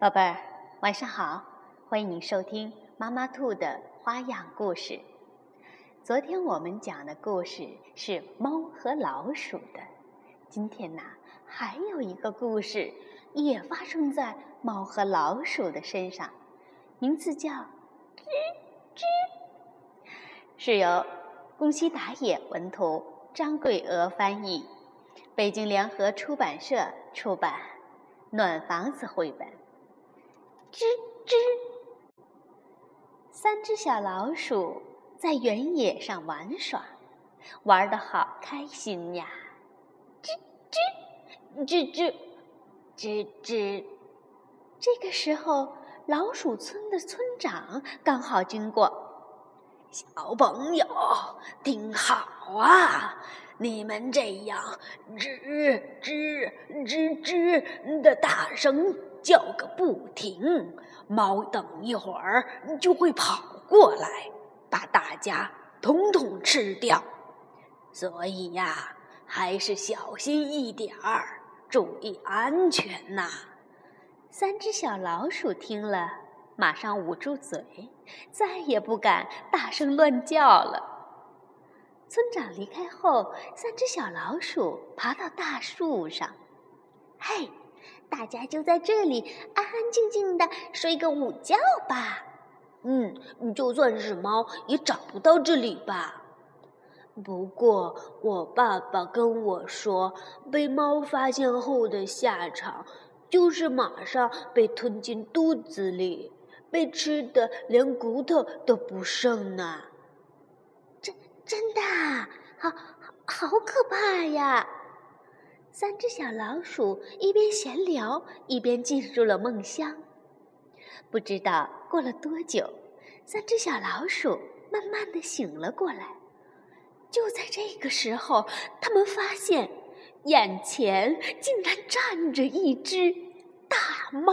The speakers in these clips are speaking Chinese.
宝贝儿，晚上好！欢迎你收听妈妈兔的花样故事。昨天我们讲的故事是猫和老鼠的，今天呢还有一个故事也发生在猫和老鼠的身上，名字叫《吱吱》，是由宫西达也文图，张桂娥翻译，北京联合出版社出版，《暖房子》绘本。吱吱，三只小老鼠在原野上玩耍，玩的好开心呀！吱吱，吱吱，吱吱。这个时候，老鼠村的村长刚好经过。小朋友，听好啊！你们这样吱吱吱吱的大声。叫个不停，猫等一会儿就会跑过来，把大家统统吃掉。所以呀，还是小心一点儿，注意安全呐。三只小老鼠听了，马上捂住嘴，再也不敢大声乱叫了。村长离开后，三只小老鼠爬到大树上，嘿。大家就在这里安安静静的睡个午觉吧。嗯，就算是猫也找不到这里吧。不过我爸爸跟我说，被猫发现后的下场就是马上被吞进肚子里，被吃的连骨头都不剩呢。真真的，好好可怕呀！三只小老鼠一边闲聊，一边进入了梦乡。不知道过了多久，三只小老鼠慢慢的醒了过来。就在这个时候，他们发现眼前竟然站着一只大猫。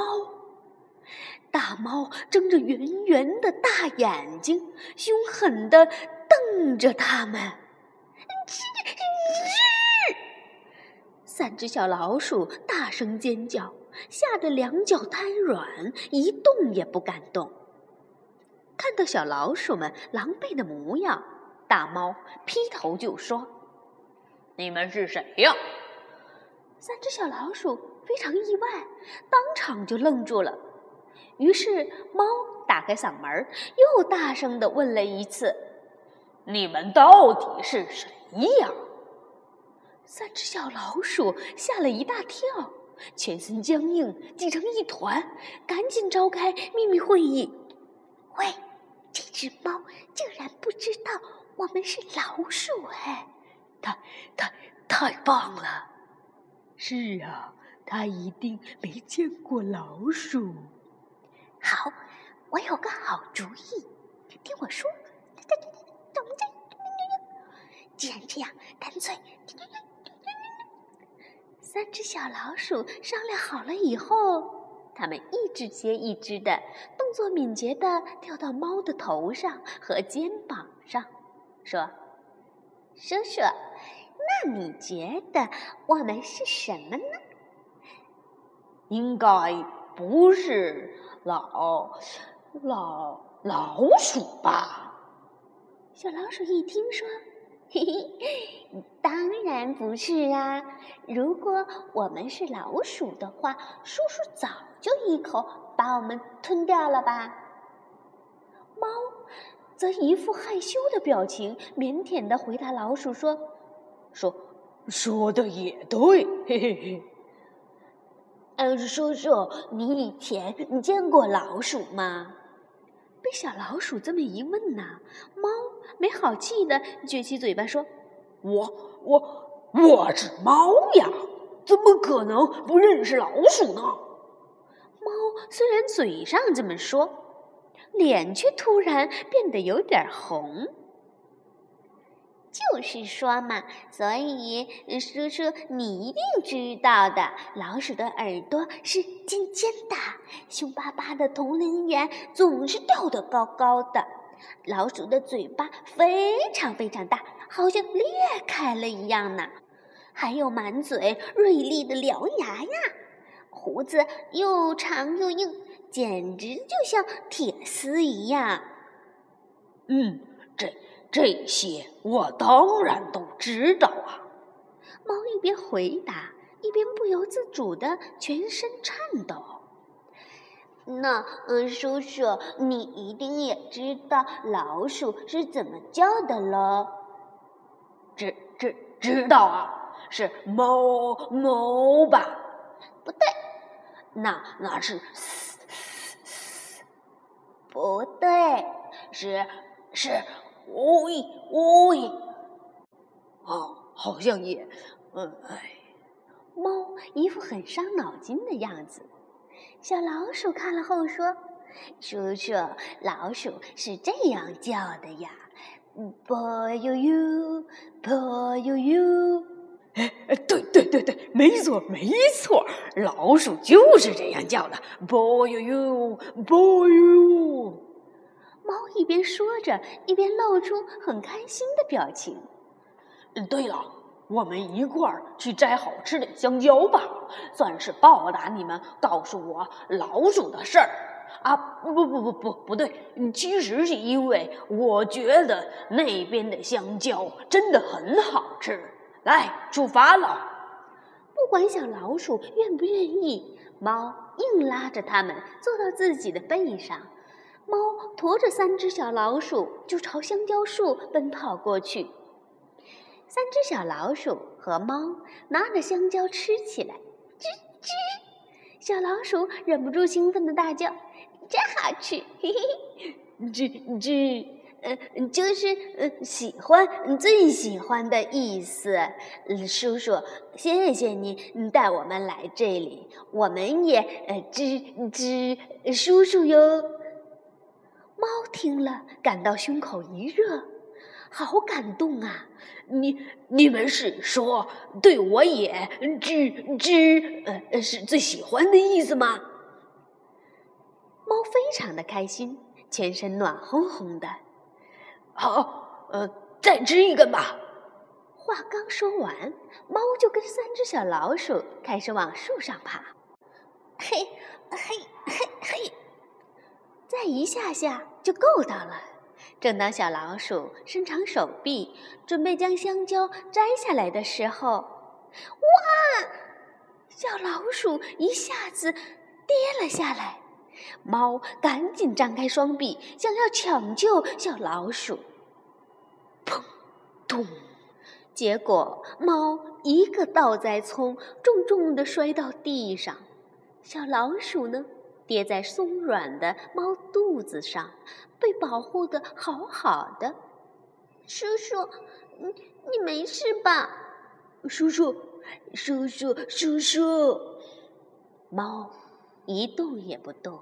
大猫睁着圆圆的大眼睛，凶狠的瞪着他们。三只小老鼠大声尖叫，吓得两脚瘫软，一动也不敢动。看到小老鼠们狼狈的模样，大猫劈头就说：“你们是谁呀？”三只小老鼠非常意外，当场就愣住了。于是猫打开嗓门，又大声的问了一次：“你们到底是谁呀？”三只小老鼠吓了一大跳，全身僵硬，挤成一团，赶紧召开秘密会议。喂，这只猫竟然不知道我们是老鼠哎！太、太、太棒了！是啊，它一定没见过老鼠。好，我有个好主意，听我说。既然这样，干脆。三只小老鼠商量好了以后，它们一只接一只的，动作敏捷的跳到猫的头上和肩膀上，说：“叔叔，那你觉得我们是什么呢？”应该不是老老老鼠吧？小老鼠一听说。嘿嘿，当然不是啊！如果我们是老鼠的话，叔叔早就一口把我们吞掉了吧？猫则一副害羞的表情，腼腆的回答老鼠说：“说说的也对，嘿嘿嘿。嗯，叔叔，你以前你见过老鼠吗？”被小老鼠这么一问呐，猫没好气的撅起嘴巴说：“我我我是猫呀，怎么可能不认识老鼠呢？”猫虽然嘴上这么说，脸却突然变得有点红。就是说嘛，所以叔叔你一定知道的，老鼠的耳朵是尖尖的，凶巴巴的同龄眼总是吊得高高的，老鼠的嘴巴非常非常大，好像裂开了一样呢，还有满嘴锐利的獠牙呀，胡子又长又硬，简直就像铁丝一样。嗯，这这些我当然都知道啊。猫一边回答，一边不由自主的全身颤抖。那，嗯，叔叔，你一定也知道老鼠是怎么叫的喽？知知知道啊，是猫猫吧？不对，那那是嘶嘶嘶不对，是是喂喂。哦，好像也，嗯，哎，猫一副很伤脑筋的样子。小老鼠看了后说：“叔叔，老鼠是这样叫的呀，啵呦呦，啵呦呦。”哎，对对对对，没错没错，老鼠就是这样叫的，啵呦呦，啵呦呦。猫一边说着，一边露出很开心的表情。对了。我们一块儿去摘好吃的香蕉吧，算是报答你们告诉我老鼠的事儿啊！不不不不不不对，其实是因为我觉得那边的香蕉真的很好吃。来，出发了！不管小老鼠愿不愿意，猫硬拉着它们坐到自己的背上。猫驮着三只小老鼠就朝香蕉树奔跑过去。三只小老鼠和猫拿着香蕉吃起来，吱吱！小老鼠忍不住兴奋的大叫：“真好吃！”嘿嘿，吱吱，呃，就是呃喜欢，最喜欢的意思。叔叔，谢谢你带我们来这里，我们也呃吱吱叔叔哟。猫听了，感到胸口一热。好感动啊！你你们是说对我也知知呃是最喜欢的意思吗？猫非常的开心，全身暖烘烘的。好，呃，再织一根吧。话刚说完，猫就跟三只小老鼠开始往树上爬。嘿，嘿，嘿，嘿，再一下下就够到了。正当小老鼠伸长手臂，准备将香蕉摘下来的时候，哇！小老鼠一下子跌了下来。猫赶紧张开双臂，想要抢救小老鼠。砰！咚！结果猫一个倒栽葱，重重的摔到地上。小老鼠呢？跌在松软的猫肚子上，被保护的好好的。叔叔，你你没事吧？叔叔，叔叔，叔叔。猫一动也不动。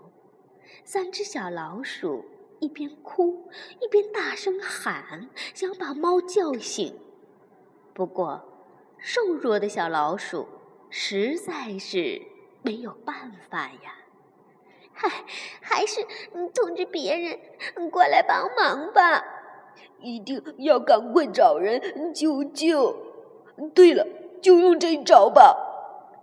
三只小老鼠一边哭一边大声喊，想把猫叫醒。不过，瘦弱的小老鼠实在是没有办法呀。嗨还是通知别人过来帮忙吧，一定要赶快找人救救。对了，就用这招吧。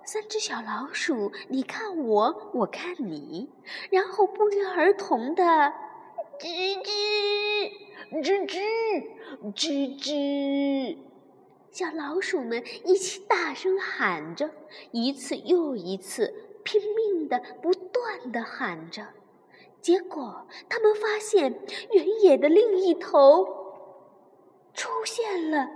三只小老鼠，你看我，我看你，然后不约而同的吱吱吱吱吱吱，小老鼠们一起大声喊着，一次又一次。拼命的、不断的喊着，结果他们发现原野的另一头出现了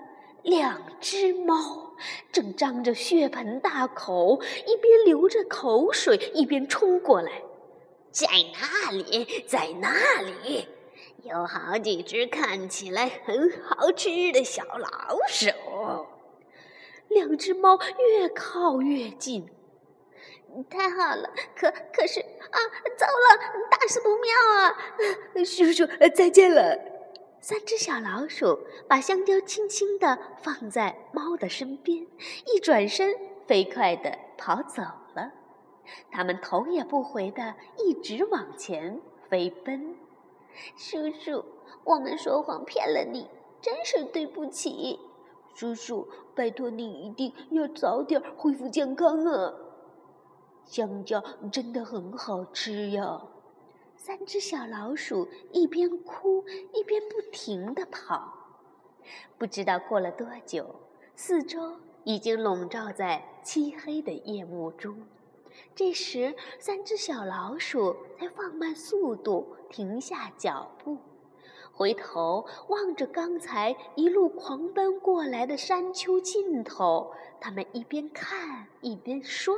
两只猫，正张着血盆大口，一边流着口水，一边冲过来。在那里，在那里，有好几只看起来很好吃的小老鼠。两只猫越靠越近。太好了，可可是啊，糟了，大事不妙啊！叔叔，再见了。三只小老鼠把香蕉轻轻地放在猫的身边，一转身，飞快地跑走了。它们头也不回地一直往前飞奔。叔叔，我们说谎骗了你，真是对不起。叔叔，拜托你一定要早点恢复健康啊！香蕉真的很好吃呀！三只小老鼠一边哭一边不停地跑。不知道过了多久，四周已经笼罩在漆黑的夜幕中。这时，三只小老鼠才放慢速度，停下脚步，回头望着刚才一路狂奔过来的山丘尽头。他们一边看一边说：“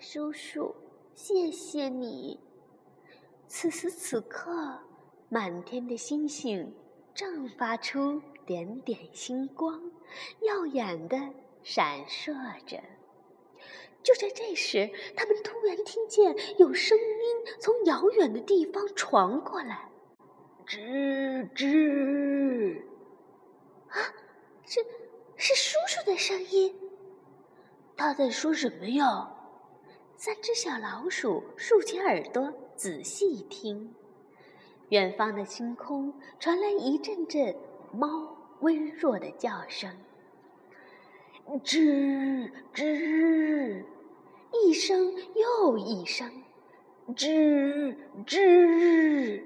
叔叔，谢谢你。”此时此刻，满天的星星正发出点点星光，耀眼的闪烁着。就在这时，他们突然听见有声音从遥远的地方传过来：“吱吱！”啊，是是叔叔的声音。他在说什么呀？三只小老鼠竖起耳朵仔细听，远方的星空传来一阵阵猫微弱的叫声。吱吱，一声又一声，吱吱，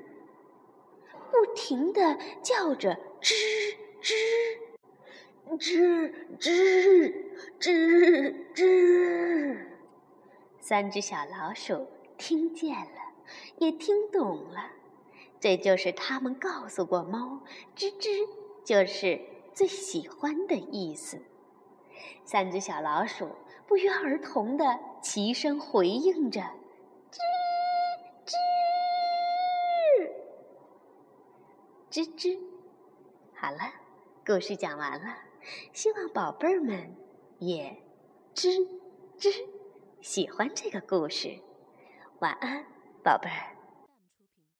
不停地叫着吱吱，吱吱吱吱。三只小老鼠听见了，也听懂了，这就是他们告诉过猫，吱吱就是最喜欢的意思。三只小老鼠不约而同的齐声回应着：“吱吱吱吱。”好了，故事讲完了，希望宝贝儿们也吱吱喜欢这个故事。晚安，宝贝儿。